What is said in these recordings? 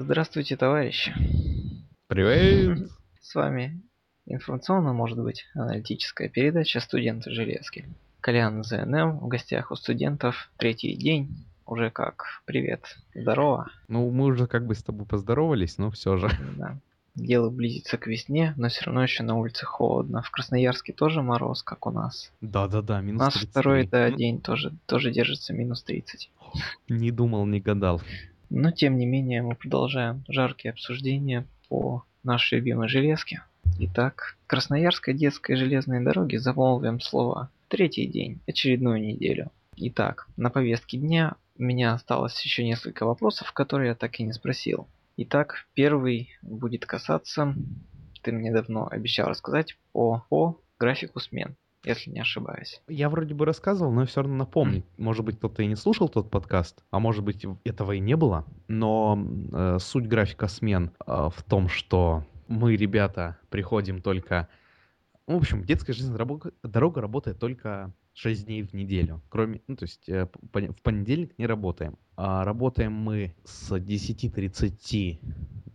Здравствуйте, товарищи. Привет! С вами информационно, может быть, аналитическая передача «Студенты железки». Колян ЗНМ в гостях у студентов. Третий день. Уже как. Привет. Здорово. Ну, мы уже как бы с тобой поздоровались, но все же. Да. Дело близится к весне, но все равно еще на улице холодно. В Красноярске тоже мороз, как у нас. Да-да-да, У минус нас 33. второй да, Ну, день тоже, тоже держится минус 30. Не думал, не гадал. Но тем не менее мы продолжаем жаркие обсуждения по нашей любимой железке. Итак, Красноярской детской железной дороги замолвим слова. Третий день, очередную неделю. Итак, на повестке дня у меня осталось еще несколько вопросов, которые я так и не спросил. Итак, первый будет касаться, ты мне давно обещал рассказать по, по графику смен, если не ошибаюсь. Я вроде бы рассказывал, но все равно напомню. Может быть, кто-то и не слушал тот подкаст, а может быть, этого и не было. Но э, суть графика смен э, в том, что мы, ребята, приходим только... В общем, детская железная рабо- дорога работает только 6 дней в неделю. Кроме, ну, то есть э, в понедельник не работаем. А работаем мы с 10.30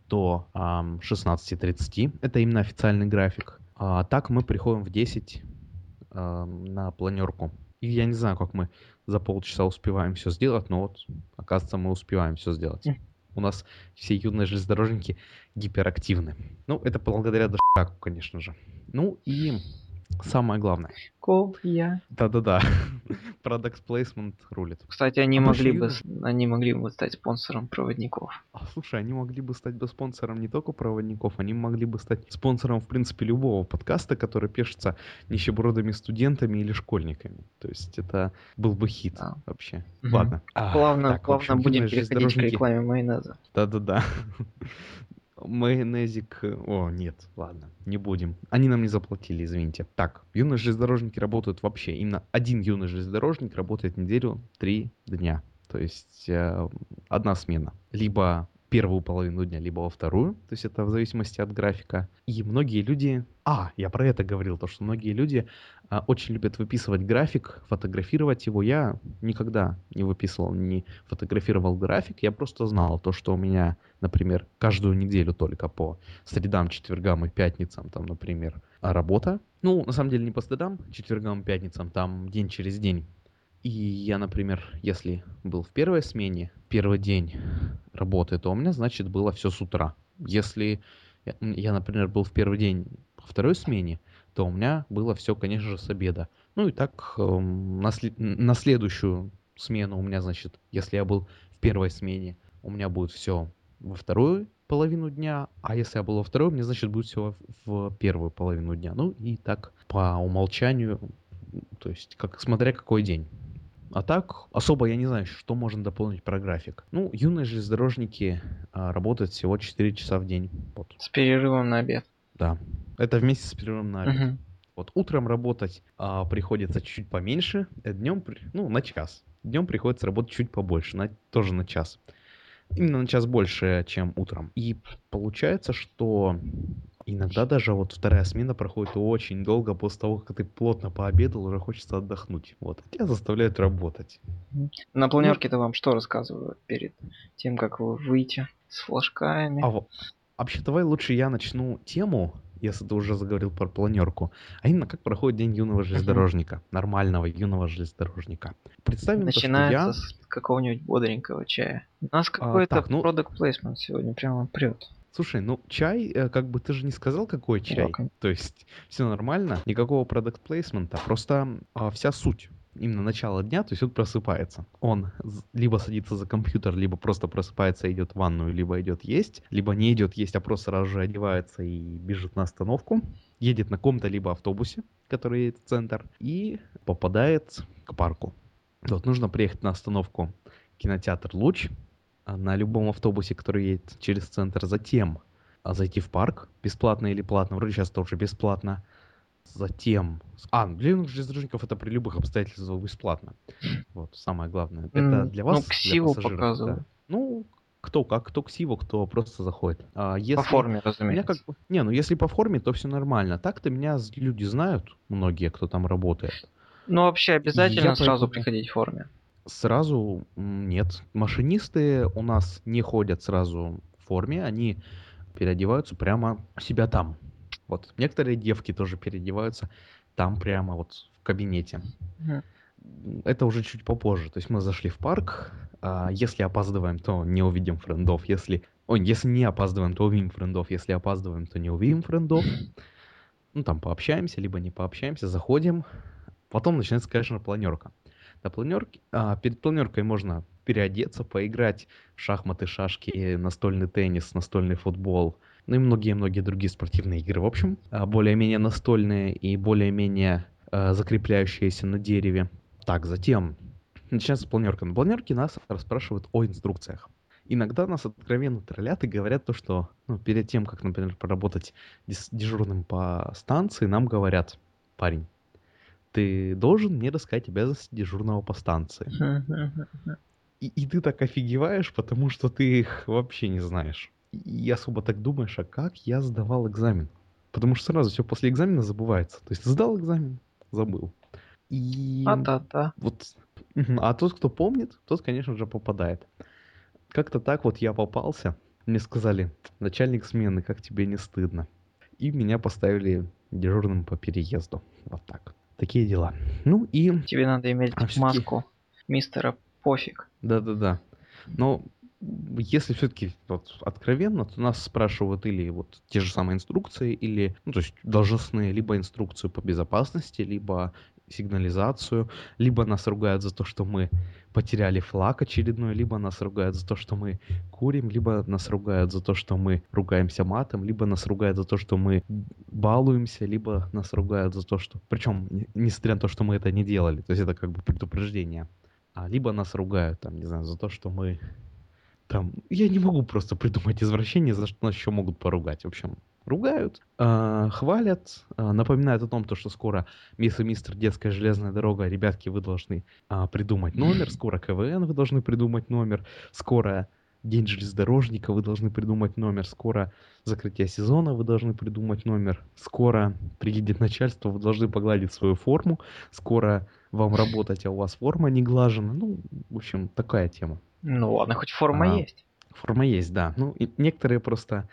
до ам, 16.30. Это именно официальный график. А так мы приходим в 10 ам, на планерку. И я не знаю, как мы за полчаса успеваем все сделать, но вот, оказывается, мы успеваем все сделать. У нас все юные железнодорожники гиперактивны. Ну, это благодаря Дошаку, конечно же. Ну и самое главное. Коля. Да-да-да. Product placement рулит. Кстати, они А могли пошли бы, они могли бы стать спонсором проводников. А, слушай, они могли бы стать бы спонсором не только проводников, они могли бы стать спонсором, в принципе, любого подкаста, который пишется нищебродами студентами или школьниками. То есть это был бы хит Да. вообще. Мгм. Ладно. А, Плавно, так, в плавно общем, будем переходить к рекламе майонеза. Да-да-да. Майонезик... э, О, нет, ладно, не будем. Они нам не заплатили, извините. Так, юные железнодорожники работают вообще. Именно один юный железнодорожник работает неделю три дня. То есть э, одна смена. Либо первую половину дня, либо во вторую. То есть это в зависимости от графика. И многие люди... А, я про это говорил, то что многие люди а, очень любят выписывать график, фотографировать его. Я никогда не выписывал, не фотографировал график. Я просто знал то, что у меня, например, каждую неделю только по средам, четвергам и пятницам, там, например, работа. Ну, на самом деле не по средам, четвергам пятницам, там день через день. И я, например, если был в первой смене, первый день работы, то у меня, значит, было все с утра. Если я, например, был в первый день во второй смене, то у меня было все, конечно же, с обеда. Ну и так эм, на, сле- на следующую смену у меня, значит, если я был в первой смене, у меня будет все во вторую половину дня, а если я был во второй, мне, значит, будет все в первую половину дня. Ну и так по умолчанию, то есть как, смотря какой день. А так, особо я не знаю, что можно дополнить про график. Ну, юные железнодорожники а, работают всего 4 часа в день. Вот, С перерывом на обед. да. Это вместе с перерывом на обед. Мгм. Вот утром работать а, приходится чуть поменьше, днем, ну, на час. Днем приходится работать чуть побольше, на, тоже на час. Именно на час больше, чем утром. И получается, что иногда даже вот вторая смена проходит очень долго после того, как ты плотно пообедал, уже хочется отдохнуть. Вот. Тебя заставляют работать. На планерке-то вам что рассказывают перед тем, как вы выйти с флажками? А во- вообще, давай лучше я начну тему, если ты уже заговорил про планерку, а именно как проходит день юного железнодорожника, нормального юного железнодорожника. Представим, то, что Начинается я... с какого-нибудь бодренького чая. У нас какой-то так, ну- product placement сегодня прямо прет. Слушай, ну чай, э, как бы ты же не сказал, какой чай. кон- То есть все нормально, никакого продукт плейсмента, просто а, вся суть именно начало дня, то есть он просыпается. Он либо садится за компьютер, либо просто просыпается, идет в ванную, либо идет есть, либо не идет есть, а просто сразу же одевается и бежит на остановку, едет на ком-то либо автобусе, который едет в центр, и попадает к парку. Вот нужно приехать на остановку кинотеатр «Луч», на любом автобусе, который едет через центр, затем а, зайти в парк, бесплатно или платно, вроде сейчас тоже бесплатно, затем... А, для железнодорожников это при любых обстоятельствах бесплатно. Вот, самое главное. Это для ну, вас, к для Сиву пассажиров, показывают. да. Ну, кто как, кто к Сиву, кто просто заходит. А, если... По форме, Меня разумеется. как бы... Не, ну если по форме, то все нормально. Так-то меня люди знают, многие, кто там работает. Ну, вообще обязательно Я сразу поэтому- приходить в форме. Сразу нет. Машинисты у нас не ходят сразу форме, они переодеваются прямо у себя там. Вот. Некоторые девки тоже переодеваются там прямо вот в кабинете. Мгм. Это уже чуть попозже. То есть мы зашли в парк. а, Если опаздываем, то не увидим френдов. Если... Ой, если не опаздываем, то увидим френдов. Если опаздываем, то не увидим френдов. Ну, там пообщаемся, либо не пообщаемся, заходим. Потом начинается, конечно, планерка. На планерке, а, перед планеркой можно переодеться, поиграть в шахматы, шашки, настольный теннис, настольный футбол, ну и многие-многие другие спортивные игры. В общем, а, более-менее настольные и более-менее а, закрепляющиеся на дереве. Так, затем начинается планерка. На планерке нас расспрашивают о инструкциях. Иногда нас откровенно троллят и говорят то, что ну, перед тем, как, например, поработать дежурным по станции, нам говорят, парень, ты должен мне рассказать обязанности дежурного по станции. И, и ты так офигеваешь, потому что ты их вообще не знаешь. И особо так думаешь, а как я сдавал экзамен? Потому что сразу все после экзамена забывается. То есть сдал экзамен, забыл. И А-та-та. вот, мгм, а тот, кто помнит, тот, конечно же, попадает. Как-то так вот я попался. Мне сказали, начальник смены, как тебе не стыдно. И меня поставили дежурным по переезду. Вот так. Такие дела. Ну и Тебе надо иметь А маску мистера Пофиг. Да-да-да. Но если все-таки вот откровенно, то нас спрашивают или вот те же самые инструкции, или, ну, то есть должностные, либо инструкцию по безопасности, либо сигнализацию, либо нас ругают за то, что мы потеряли флаг очередной, либо нас ругают за то, что мы курим, либо нас ругают за то, что мы ругаемся матом, либо нас ругают за то, что мы балуемся, либо нас ругают за то, что... Причем, не- несмотря на то, что мы это не делали, то есть это как бы предупреждение. А либо нас ругают, там, не знаю, за то, что мы там... Я не могу просто придумать извращение, за что нас еще могут поругать. В общем, ругают, а, хвалят, а, напоминают о том, то, что скоро мисс и мистер детская железная дорога, ребятки, вы должны а, придумать номер, скоро КВН вы должны придумать номер, скоро День железнодорожника вы должны придумать номер, скоро закрытие сезона вы должны придумать номер, скоро приедет начальство, вы должны погладить свою форму, скоро вам работать, а у вас форма не глажена. Ну, в общем, такая тема. Ну ладно, хоть форма А. есть. Форма есть, да. Ну, и некоторые просто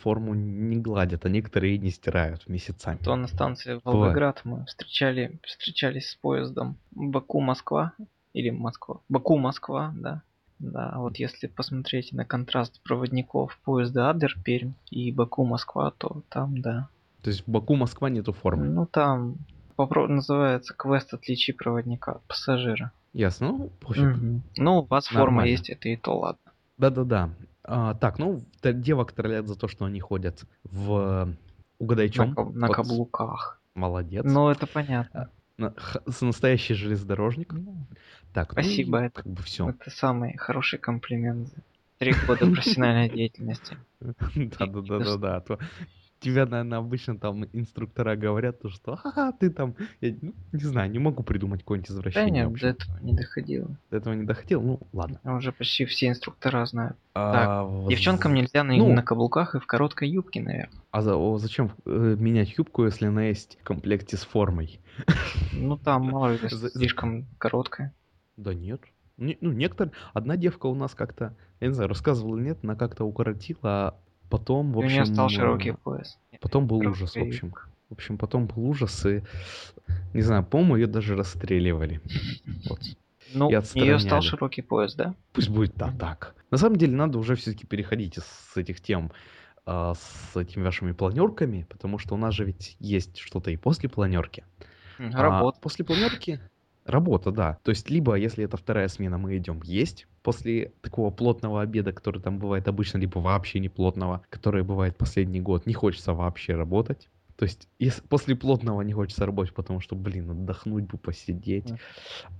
форму не гладят, а некоторые не стирают месяцами. То на станции Волгоград мы встречали, встречались с поездом Баку-Москва. Или Москва. Баку-Москва, да. Да, вот если посмотреть на контраст проводников поезда Адер-Пермь и Баку-Москва, то там, да. То есть в Баку, Москва нету формы. Ну там попро- называется квест «Отличи проводника от пассажира». Ясно, ну, пофиг. Мгм. Ну, у вас форма Нормально. есть, это и то ладно. Да-да-да. А, так, ну, девок троллят за то, что они ходят в... Угадай, На, чем? каб- на Вот каблуках. Молодец. Ну, это понятно. На- настоящий железнодорожник. Ну, Так, ну Спасибо, это- как бы все. Это самый хороший комплимент за три года профессиональной деятельности. Да-да-да-да-да. А Тебя, наверное, обычно там инструктора говорят, то, что ага, ты там, я, ну, не знаю, не могу придумать какое-нибудь Да извращение. нет, в до этого не доходило. До этого не доходил, ну ладно. А Уже почти все инструктора знают. А, вот Девчонкам нельзя на, ну. на каблуках и в короткой юбке, наверное. А за- о, зачем э, менять юбку, если она есть в комплекте с формой? Ну там, мало ли, слишком короткая. Да нет. Не- ну, некоторые... Одна девка у нас как-то, я не знаю, рассказывала нет, она как-то укоротила, а потом, в И у общем... нее стал э, широкий пояс. Потом был Короткая ужас, в общем. В общем, потом был ужас, и, не знаю, по-моему, ее даже расстреливали. Вот. Ну, у нее стал широкий пояс, да? Пусть будет да, так. На самом деле, надо уже все-таки переходить с этих тем а, с этими вашими планерками, потому что у нас же ведь есть что-то и после планерки. А Работа. после планерки работа, да. То есть, либо, если это вторая смена, мы идем есть. После такого плотного обеда, который там бывает обычно, либо вообще не плотного, который бывает последний год, не хочется вообще работать. То есть, если после плотного не хочется работать, потому что, блин, отдохнуть бы, посидеть.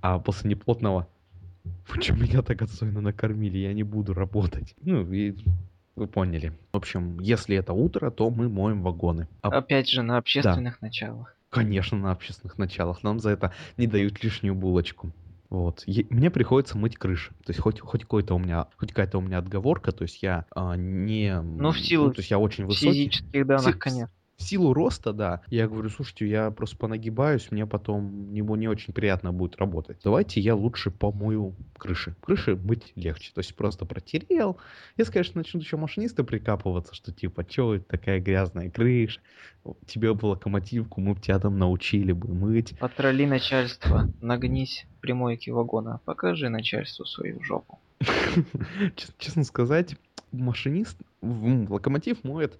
А после неплотного, почему меня так отстойно накормили, я не буду работать. Ну, и вы поняли. В общем, если это утро, то мы моем вагоны. А Опять же, на общественных началах. Конечно, на общественных началах. Нам за это не дают лишнюю булочку. Вот. Е- Мне приходится мыть крыши. То есть хоть, хоть какой-то у меня, хоть какая-то у меня отговорка, то есть я а, не... Ну, в м, силу то есть я очень высокий. физических данных, Фи- конечно. В силу роста, да, я говорю, слушайте, я просто понагибаюсь, мне потом не, не очень приятно будет работать. Давайте я лучше помою крыши. Крыши мыть легче. То есть просто протерел. Если, конечно, начнут еще машинисты прикапываться, что типа, что это такая грязная крыша, тебе бы локомотивку, мы бы тебя там научили бы мыть. Отроли начальство, нагнись прямойки вагона, покажи начальству свою жопу. Честно сказать, машинист, локомотив моет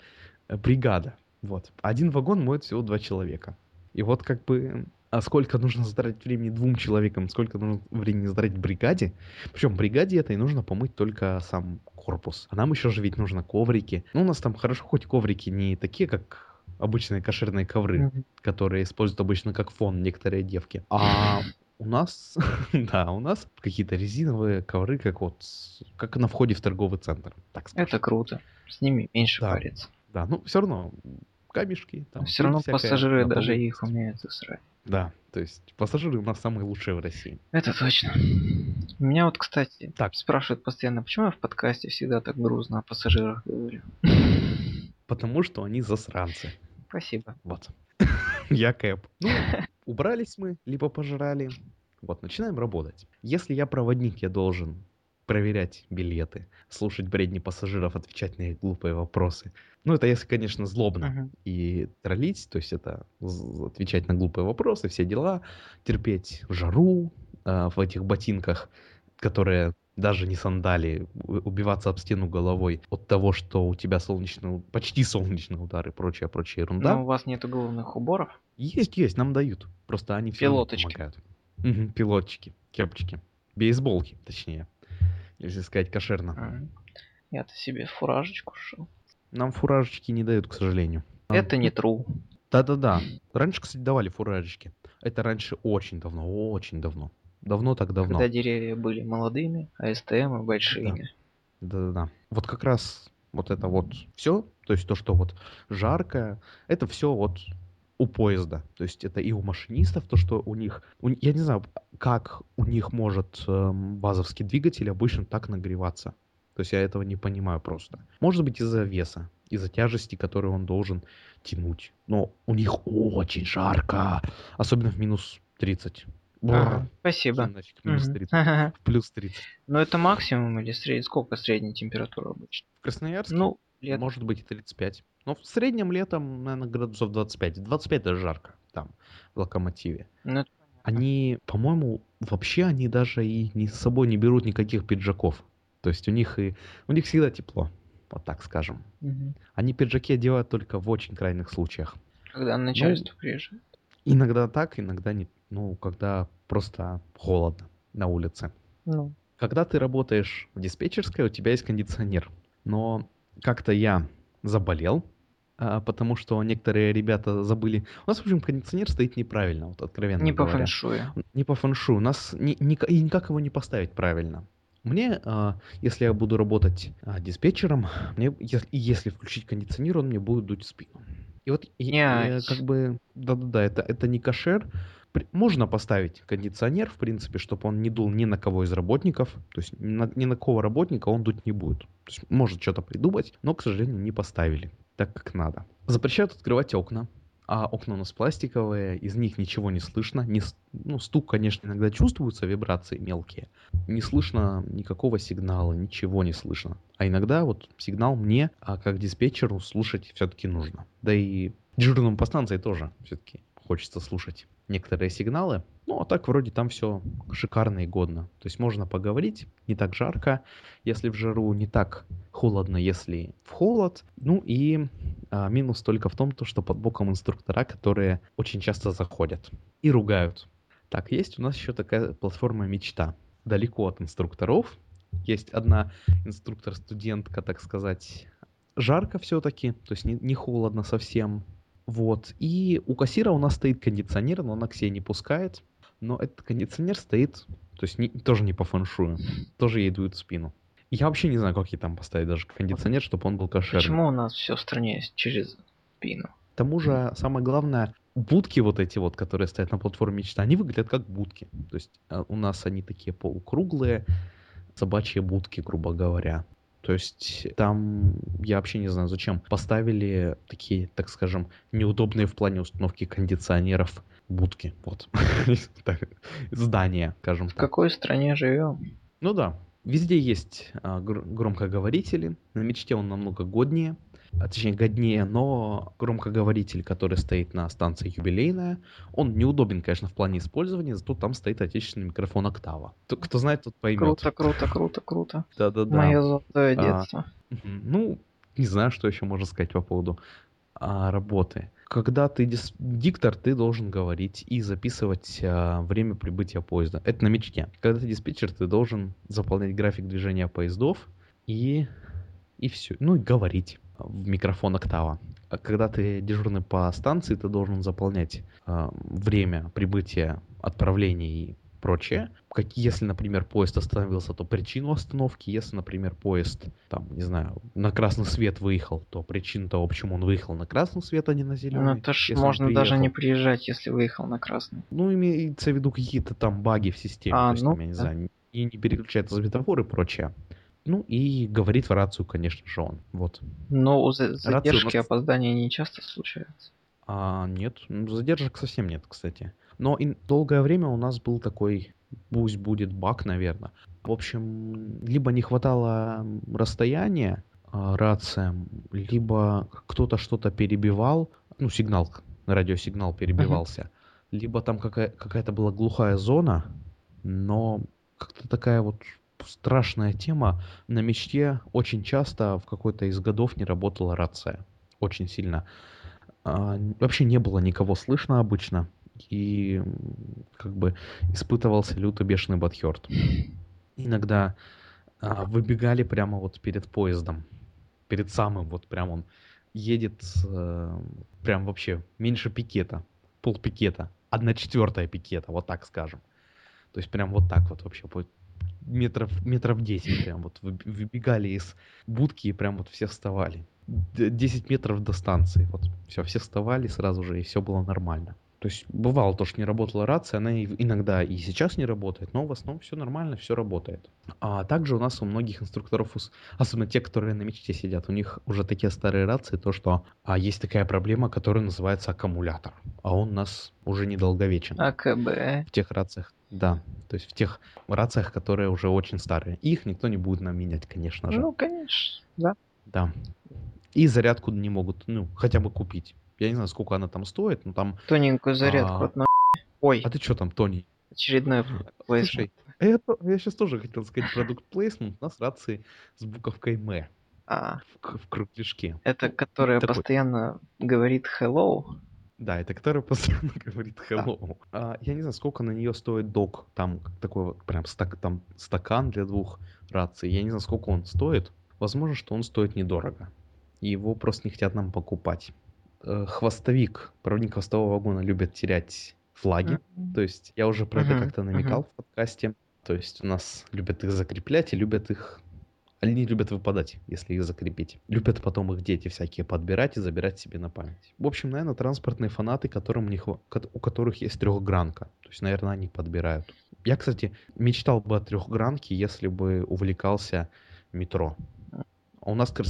э, бригада. Вот. Один вагон моет всего два человека. И вот как бы а сколько нужно затратить времени двум человекам, сколько нужно времени затратить бригаде. Причем бригаде этой нужно помыть только сам корпус. А нам еще же ведь нужно коврики. Ну, у нас там хорошо хоть коврики не такие, как обычные кошерные ковры, mm-hmm. которые используют обычно как фон некоторые девки. А у нас, да, у нас какие-то резиновые ковры, как вот, как на входе в торговый центр, так скажем. Это круто. С ними меньше да. париться. Да, ну все равно камешки. Там, все равно пассажиры даже их умеют засрать. Да, то есть пассажиры у нас самые лучшие в России. Это точно. Меня вот, кстати, так. спрашивают постоянно, почему я в подкасте всегда так грузно о пассажирах говорю. Потому что они засранцы. Спасибо. Вот. Я Кэп. Ну, убрались мы, либо пожрали. Вот, начинаем работать. Если я проводник, я должен проверять билеты, слушать бредни пассажиров, отвечать на их глупые вопросы. Ну, это если, конечно, злобно. Uh-huh. И троллить, то есть это отвечать на глупые вопросы, все дела, терпеть жару э, в этих ботинках, которые даже не сандали, убиваться об стену головой от того, что у тебя солнечный, почти солнечный удар и прочая, прочая ерунда. Но у вас нету головных уборов? Есть, есть, нам дают. Просто они все помогают. Угу, пилотчики, кепочки. Бейсболки, точнее. Если сказать кошерно. А, я-то себе фуражечку шел. Нам фуражечки не дают, к сожалению. Это не true. Да-да-да. Раньше, кстати, давали фуражечки. Это раньше очень давно, очень давно. Давно так давно. Когда деревья были молодыми, а СТМ большими. Да-да-да. Вот как раз вот это вот все, то есть то, что вот жарко, это все вот у поезда. То есть это и у машинистов, то, что у них... У, я не знаю, как у них может э, базовский двигатель обычно так нагреваться. То есть я этого не понимаю просто. Может быть из-за веса, из-за тяжести, которую он должен тянуть. Но у них очень жарко, особенно в минус 30. Ага, спасибо. Нафиг, минус 30. Плюс 30. Но это максимум или средний? Сколько средняя температура обычно? В Красноярске? Ну, лет... может быть и 35. Но в среднем летом, наверное, градусов 25. 25 даже жарко там, в локомотиве. Ну, они, по-моему, вообще они даже и не с собой не берут никаких пиджаков. То есть у них и у них всегда тепло, вот так скажем. Угу. Они пиджаки одевают только в очень крайних случаях. Когда начальство ну, приезжает. Иногда так, иногда не. Ну, когда просто холодно на улице. Ну. Когда ты работаешь в диспетчерской, у тебя есть кондиционер. Но как-то я заболел, а, потому что некоторые ребята забыли. У нас, в общем, кондиционер стоит неправильно, вот откровенно Не говоря. по фэншую. Не по фэншую. У нас ни, ни, и никак его не поставить правильно. Мне, а, если я буду работать а, диспетчером, мне, если, если включить кондиционер, он мне будет дуть в спину. И вот я, как бы, да-да-да, это, это не кошер. Можно поставить кондиционер, в принципе, чтобы он не дул ни на кого из работников. То есть ни на, ни на кого работника он дуть не будет. То есть может что-то придумать, но, к сожалению, не поставили так, как надо. Запрещают открывать окна а окна у нас пластиковые, из них ничего не слышно. Не, ну, стук, конечно, иногда чувствуются, вибрации мелкие. Не слышно никакого сигнала, ничего не слышно. А иногда вот сигнал мне, а как диспетчеру, слушать все-таки нужно. Да и дежурному по станции тоже все-таки хочется слушать некоторые сигналы. Ну, а так вроде там все шикарно и годно. То есть можно поговорить, не так жарко, если в жару, не так холодно, если в холод. Ну и а, минус только в том, то, что под боком инструктора, которые очень часто заходят и ругают. Так, есть у нас еще такая платформа мечта. Далеко от инструкторов. Есть одна инструктор-студентка, так сказать, жарко все-таки, то есть не, не холодно совсем. Вот. И у кассира у нас стоит кондиционер, но она к себе не пускает. Но этот кондиционер стоит, то есть не, тоже не по фэншую, тоже ей дует в спину. Я вообще не знаю, как ей там поставить даже кондиционер, чтобы он был кошерный. Почему у нас все в стране через спину? К тому же, самое главное, будки вот эти вот, которые стоят на платформе мечта, они выглядят как будки. То есть а, у нас они такие полукруглые, собачьи будки, грубо говоря. То есть там, я вообще не знаю зачем, поставили такие, так скажем, неудобные в плане установки кондиционеров будки. Вот. Здания, скажем так. В какой стране живем? Ну да, везде есть а, громкоговорители. На мечте он намного годнее а, точнее годнее, но громкоговоритель, который стоит на станции юбилейная, он неудобен, конечно, в плане использования, зато там стоит отечественный микрофон Октава. Кто знает, тот поймет. Круто, круто, круто, круто. Да-да-да. Мое золотое а, детство. А, ну, не знаю, что еще можно сказать по поводу а, работы. Когда ты дис- диктор, ты должен говорить и записывать а, время прибытия поезда. Это на мечте. Когда ты диспетчер, ты должен заполнять график движения поездов и и все. Ну и говорить в микрофон октава. А когда ты дежурный по станции, ты должен заполнять э, время прибытия, отправления и прочее. Как, если, например, поезд остановился, то причину остановки. Если, например, поезд, там, не знаю, на красный свет выехал, то причину того, почему он выехал на красный свет, а не на зеленый. Ну, это ж можно даже не приезжать, если выехал на красный. Ну, имеется в виду какие-то там баги в системе. А, то есть, ну, там, я не да. знаю, и не переключается светофор и прочее. Ну и говорит в рацию, конечно же, он. Вот. Но у задержки нас... опоздания не часто случаются. А, нет, ну, задержек совсем нет, кстати. Но и долгое время у нас был такой, пусть будет баг, наверное. В общем, либо не хватало расстояния а, рациям, либо кто-то что-то перебивал, ну, сигнал, радиосигнал перебивался, uh-huh. либо там какая- какая-то была глухая зона, но как-то такая вот страшная тема. На мечте очень часто в какой-то из годов не работала рация. Очень сильно. А, вообще не было никого слышно обычно. И как бы испытывался люто бешеный бадхерт. Иногда а, выбегали прямо вот перед поездом. Перед самым, вот прям он едет а, прям вообще меньше пикета. Пол пикета. Одна четвертая пикета, вот так скажем. То есть прям вот так вот вообще метров, метров 10 прям вот выбегали из будки и прям вот все вставали. 10 метров до станции. Вот все, все вставали сразу же, и все было нормально. То есть бывало то, что не работала рация, она иногда и сейчас не работает, но в основном все нормально, все работает. А также у нас у многих инструкторов, особенно те, которые на мечте сидят, у них уже такие старые рации, то что а, есть такая проблема, которая называется аккумулятор, а он у нас уже недолговечен. АКБ. В тех рациях, да, то есть в тех рациях, которые уже очень старые. Их никто не будет нам менять, конечно же. Ну, конечно, да. Да. И зарядку не могут, ну, хотя бы купить. Я не знаю, сколько она там стоит, но там... Тоненькую зарядку а... одну. Ой. А ты что там, Тони? Очередной плейсмент. я, я сейчас тоже хотел сказать продукт плейсмент. У нас рации с буковкой М. А. В, в кругляшке. Это которая Такой. постоянно говорит hello? Да, это которая постоянно говорит hello. А. А, я не знаю, сколько на нее стоит док. Там такой вот прям стак, там стакан для двух раций. Я не знаю, сколько он стоит. Возможно, что он стоит недорого. И его просто не хотят нам покупать. Э, хвостовик, проводник хвостового вагона любят терять флаги. Mm-hmm. То есть я уже про mm-hmm. это как-то намекал mm-hmm. в подкасте. То есть у нас любят их закреплять и любят их... Они любят выпадать, если их закрепить. Любят потом их дети всякие подбирать и забирать себе на память. В общем, наверное, транспортные фанаты, которым не хва... у которых есть трехгранка. То есть, наверное, они подбирают. Я, кстати, мечтал бы о трехгранке, если бы увлекался метро. А у нас, к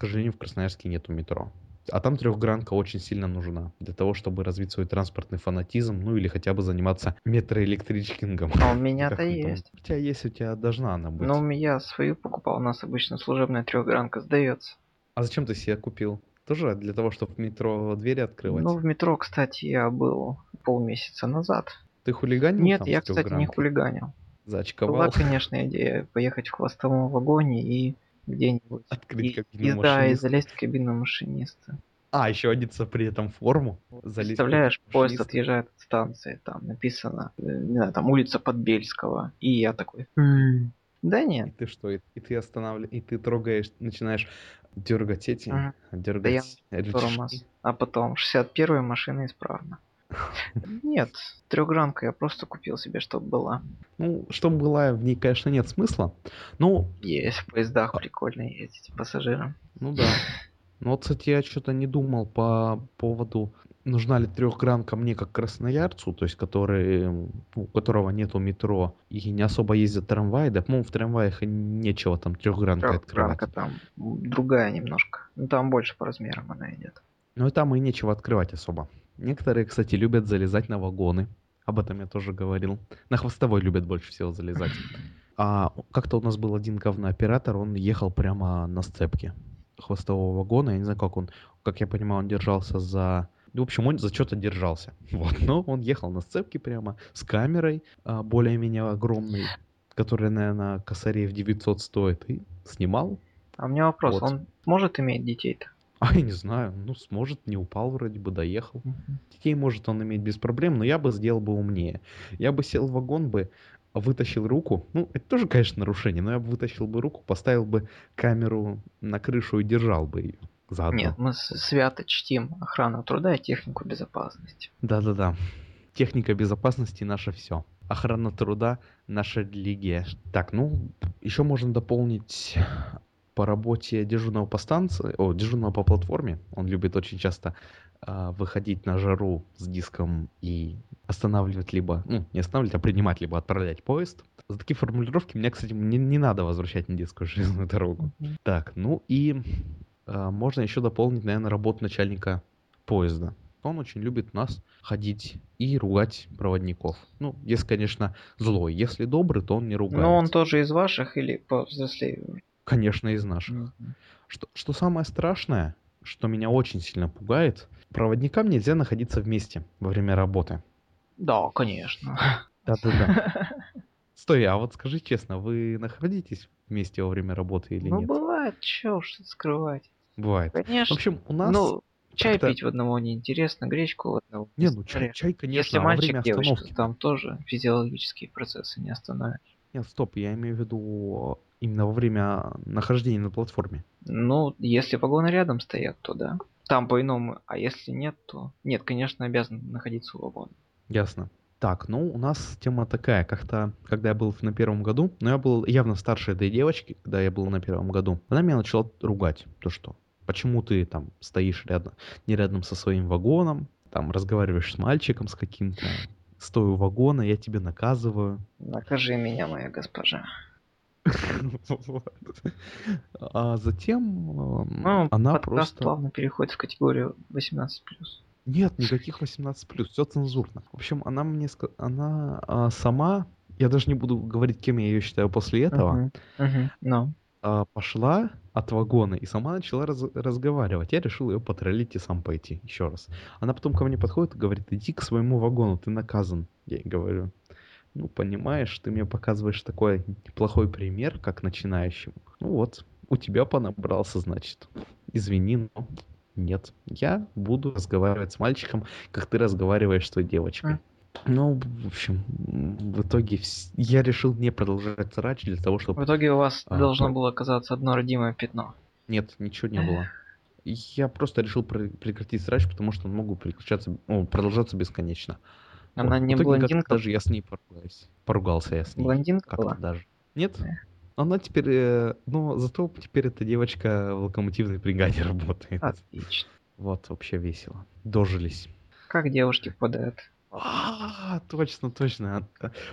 сожалению, в Красноярске нету метро. А там трехгранка очень сильно нужна для того, чтобы развить свой транспортный фанатизм, ну или хотя бы заниматься метроэлектричкингом. А у меня-то есть. У тебя есть, у тебя должна она быть. Ну, я свою покупал, у нас обычно служебная трехгранка сдается. А зачем ты себе купил? Тоже для того, чтобы в метро двери открывать? Ну, в метро, кстати, я был полмесяца назад. Ты хулиганил Нет, я, кстати, не хулиганил. Зачковал? Была, конечно, идея поехать в хвостовом вагоне и где-нибудь. Открыть и, кабину и, машиниста. Да, и залезть в кабину машиниста. А, еще одеться при этом форму. Залезть Представляешь, поезд отъезжает от станции, там написано, э, не знаю, там улица Подбельского. И я такой, «Хм, да нет. И ты что, и, и ты останавливаешь, и ты трогаешь, начинаешь дергать эти, ага. дергать да я рычажки. А потом 61-я машина исправна. Нет, трехгранка я просто купил себе, чтобы была. Ну, чтобы была, в ней, конечно, нет смысла. Ну, есть в поездах прикольно ездить пассажирам. Ну да. Ну вот, кстати, я что-то не думал по поводу... нужна ли трехгранка мне как красноярцу, то есть который, у которого нету метро и не особо ездят трамваи, да, по-моему, в трамваях нечего там трехгранкой открывать. Трехгранка там другая немножко. Ну, там больше по размерам она идет. Ну и там и нечего открывать особо. Некоторые, кстати, любят залезать на вагоны. Об этом я тоже говорил. На хвостовой любят больше всего залезать. А как-то у нас был один говнооператор, он ехал прямо на сцепке хвостового вагона. Я не знаю, как он, как я понимаю, он держался за... В общем, он за что-то держался. Вот. Но он ехал на сцепке прямо с камерой а, более-менее огромной, которая, наверное, косарей в 900 стоит, и снимал. А у меня вопрос, вот. он может иметь детей-то? А я не знаю, ну сможет, не упал вроде бы, доехал. Детей может он иметь без проблем, но я бы сделал бы умнее. Я бы сел в вагон бы, вытащил руку, ну, это тоже, конечно, нарушение, но я бы вытащил бы руку, поставил бы камеру на крышу и держал бы ее заодно. Нет, мы свято чтим охрану труда и технику безопасности. Да-да-да. Техника безопасности наше все. Охрана труда наша религия. Так, ну, еще можно дополнить по работе дежурного по станции, о, дежурного по платформе. Он любит очень часто э, выходить на жару с диском и останавливать либо, ну, не останавливать, а принимать, либо отправлять поезд. За такие формулировки мне, кстати, не, не надо возвращать на детскую железную дорогу. Mm-hmm. Так, ну и э, можно еще дополнить, наверное, работу начальника поезда. Он очень любит нас ходить и ругать проводников. Ну, если, конечно, злой. Если добрый, то он не ругает. Но он тоже из ваших или повзрослее? Конечно, из наших. Mm-hmm. Что, что самое страшное, что меня очень сильно пугает, проводникам нельзя находиться вместе во время работы. Да, конечно. Да-да-да. Стой, а вот скажи честно, вы находитесь вместе во время работы или ну, нет? Ну, бывает, чё уж скрывать. Бывает. Конечно. В общем, у нас... Ну, чай пить в одного неинтересно, гречку в одного. Не, ну чай, чай конечно, Если а мальчик, время девочка, остановки... там тоже физиологические процессы не остановишь. Нет, стоп, я имею в виду именно во время нахождения на платформе. Ну, если вагоны рядом стоят, то да. Там по-иному, а если нет, то... Нет, конечно, обязан находиться у вагона. Ясно. Так, ну у нас тема такая, как-то, когда я был на первом году, но я был явно старше этой девочки, когда я был на первом году, она меня начала ругать, то что, почему ты там стоишь рядом, не рядом со своим вагоном, там разговариваешь с мальчиком с каким-то, стою у вагона, я тебе наказываю. Накажи меня, моя госпожа. А затем ну, она просто... плавно переходит в категорию 18+. Нет, никаких 18 плюс, все цензурно. В общем, она мне она а, сама, я даже не буду говорить, кем я ее считаю после этого. No. А, пошла от вагона и сама начала раз, разговаривать. Я решил ее потроллить и сам пойти еще раз. Она потом ко мне подходит и говорит, иди к своему вагону, ты наказан. Я ей говорю, ну, понимаешь, ты мне показываешь такой неплохой пример, как начинающему. Ну вот, у тебя понабрался, значит. Извини, но нет, я буду разговаривать с мальчиком, как ты разговариваешь с той девочкой. Ну, в общем, в итоге я решил не продолжать срач для того, чтобы... В итоге у вас а, должно про... было оказаться одно родимое пятно. Нет, ничего не было. Я просто решил прекратить срач, потому что он мог переключаться, ну, продолжаться бесконечно. Она вот. не блондинка? Даже я с ней поругался. Поругался я с ней. Блондинка как была? даже. Нет? Она теперь, э, ну, зато теперь эта девочка в локомотивной бригаде работает. Отлично. Вот, вообще весело. Дожились. Как девушки попадают? А, точно, точно.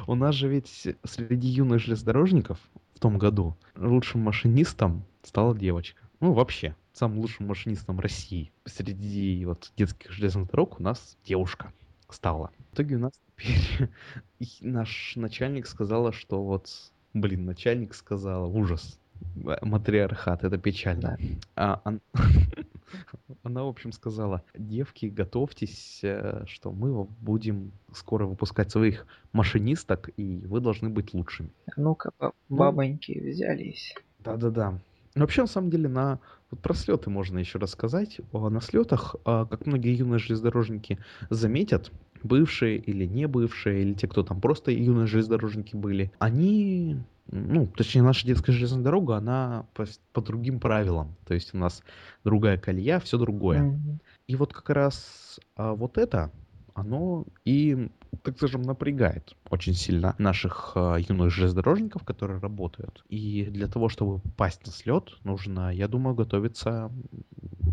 У нас же ведь среди юных железнодорожников в том году лучшим машинистом стала девочка. Ну, вообще, самым лучшим машинистом России. Среди вот детских железных дорог у нас девушка стала. В итоге у нас теперь наш начальник сказала, что вот Блин, начальник сказал, ужас. Матриархат, это печально. А, он... Она, в общем, сказала, девки, готовьтесь, э, что мы будем скоро выпускать своих машинисток, и вы должны быть лучшими. Ну-ка, ну, бабоньки ну, взялись. Да-да-да. Вообще, на самом деле, на вот про слеты можно еще рассказать. На слетах, а, как многие юные железнодорожники заметят, бывшие или не бывшие, или те, кто там просто юные железнодорожники были, они ну, точнее, наша детская железная дорога, она по, по другим правилам. То есть у нас другая колея, все другое. Mm-hmm. И вот как раз а, вот это, оно и, так скажем, напрягает очень сильно наших а, юных железнодорожников, которые работают. И для того, чтобы попасть на слет, нужно, я думаю, готовиться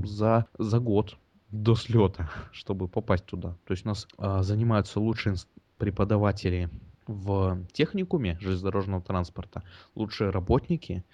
за, за год до слета, чтобы попасть туда. То есть у нас а, занимаются лучшие преподаватели в техникуме железнодорожного транспорта, лучшие работники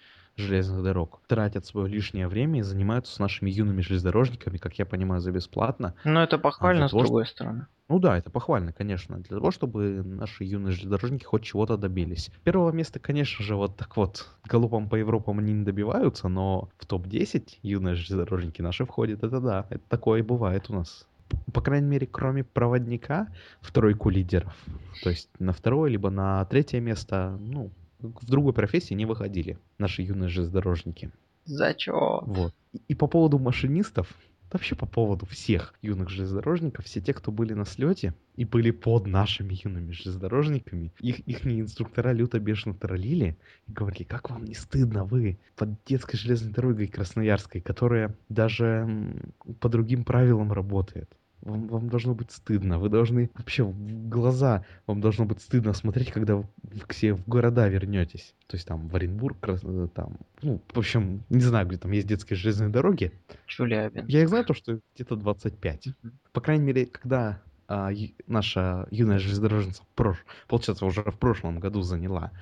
железных дорог тратят свое лишнее время и занимаются с нашими юными железнодорожниками, как я понимаю, за бесплатно. Но это похвально, а с другой что... стороны. Ну да, это похвально, конечно, для того, чтобы наши юные железнодорожники хоть чего-то добились. Первого места, конечно же, вот так вот галопом по Европам они не добиваются, но в топ-10 юные железнодорожники наши входят, это да, это такое бывает у нас. По крайней мере, кроме проводника в тройку лидеров. То есть на второе, либо на третье место, ну, в другой профессии не выходили наши юные железнодорожники. Зачем? Вот. И по поводу машинистов, вообще по поводу всех юных железнодорожников, все те, кто были на слете и были под нашими юными железнодорожниками, их, их инструктора люто бешено троллили и говорили, как вам не стыдно вы под детской железной дорогой Красноярской, которая даже по другим правилам работает. Вам, вам должно быть стыдно. Вы должны вообще в глаза вам должно быть стыдно смотреть, когда вы себе в города вернетесь. То есть там в Оренбург, э, там, ну, в общем, не знаю, где там есть детские железные дороги. Челябинск. Я их знаю, то, что где-то 25. Mm-hmm. По крайней мере, когда а, наша юная железнодорожница, прош... получается, уже в прошлом году заняла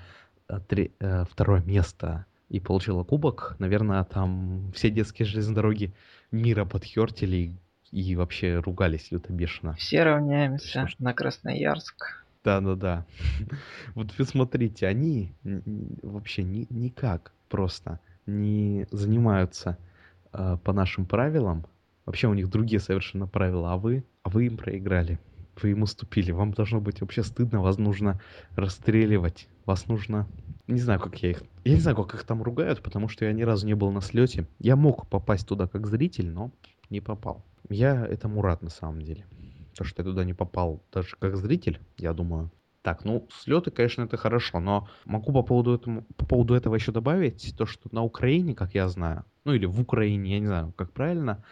а, три, а, второе место и получила кубок, наверное, там все детские железные дороги мира подхертили и вообще ругались люто бешено. Все равняемся что, на Красноярск. Да-да-да. Вот вы смотрите, они вообще ни, никак просто не занимаются э, по нашим правилам. Вообще у них другие совершенно правила, а вы, а вы им проиграли. Вы им уступили. Вам должно быть вообще стыдно, вас нужно расстреливать. Вас нужно... Не знаю, как я их... Я не знаю, как их там ругают, потому что я ни разу не был на слете. Я мог попасть туда как зритель, но не попал. Я этому рад на самом деле. То, что я туда не попал даже как зритель, я думаю. Так, ну, слеты, конечно, это хорошо, но могу по поводу, этому, по поводу этого еще добавить то, что на Украине, как я знаю, ну или в Украине, я не знаю, как правильно,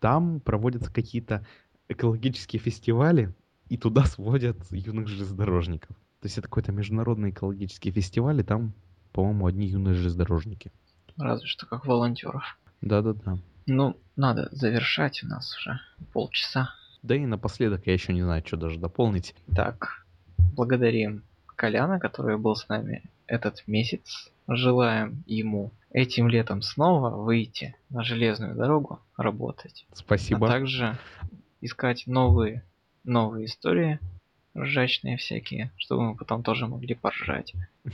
там проводятся какие-то экологические фестивали, и туда сводят юных железнодорожников. То есть это какой-то международный экологический фестиваль, и там, по-моему, одни юные железнодорожники. Разве что как волонтеров. Да-да-да. Ну, надо завершать у нас уже полчаса. Да и напоследок я еще не знаю, что даже дополнить. Так, благодарим Коляна, который был с нами этот месяц. Желаем ему этим летом снова выйти на железную дорогу, работать. Спасибо. А также искать новые, новые истории ржачные всякие, чтобы мы потом тоже могли поржать.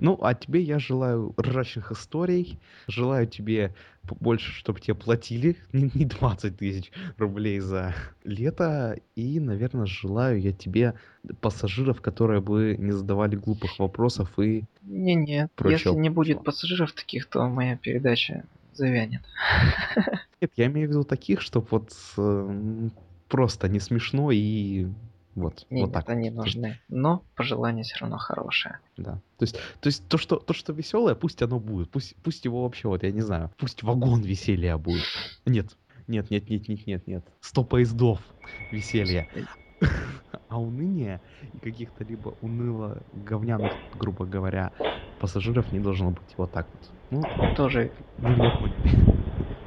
Ну, а тебе я желаю ржачных историй, желаю тебе больше, чтобы тебе платили не 20 тысяч рублей за лето, и, наверное, желаю я тебе пассажиров, которые бы не задавали глупых вопросов и Не-не, если не будет пассажиров таких, то моя передача завянет. Нет, я имею в виду таких, чтобы вот э, просто не смешно и вот, нет, вот так. они нужны. Но пожелание все равно хорошее. Да. То есть, то есть то, что, то, что веселое, пусть оно будет. Пусть, пусть его вообще, вот я не знаю, пусть вагон веселья будет. Нет, нет, нет, нет, нет, нет, нет. Сто поездов веселья. А уныние и каких-то либо уныло говняных, грубо говоря, пассажиров не должно быть. Вот так вот. Ну, тоже. Вы меня поняли.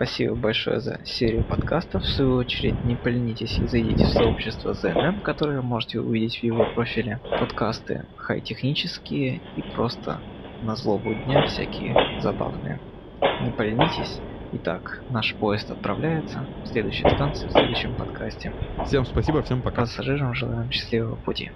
Спасибо большое за серию подкастов. В свою очередь, не поленитесь и зайдите в сообщество ZNM, которое вы можете увидеть в его профиле. Подкасты хай-технические и просто на злобу дня всякие забавные. Не поленитесь. Итак, наш поезд отправляется в следующую станцию, в следующем подкасте. Всем спасибо, всем пока. Пассажирам желаем счастливого пути.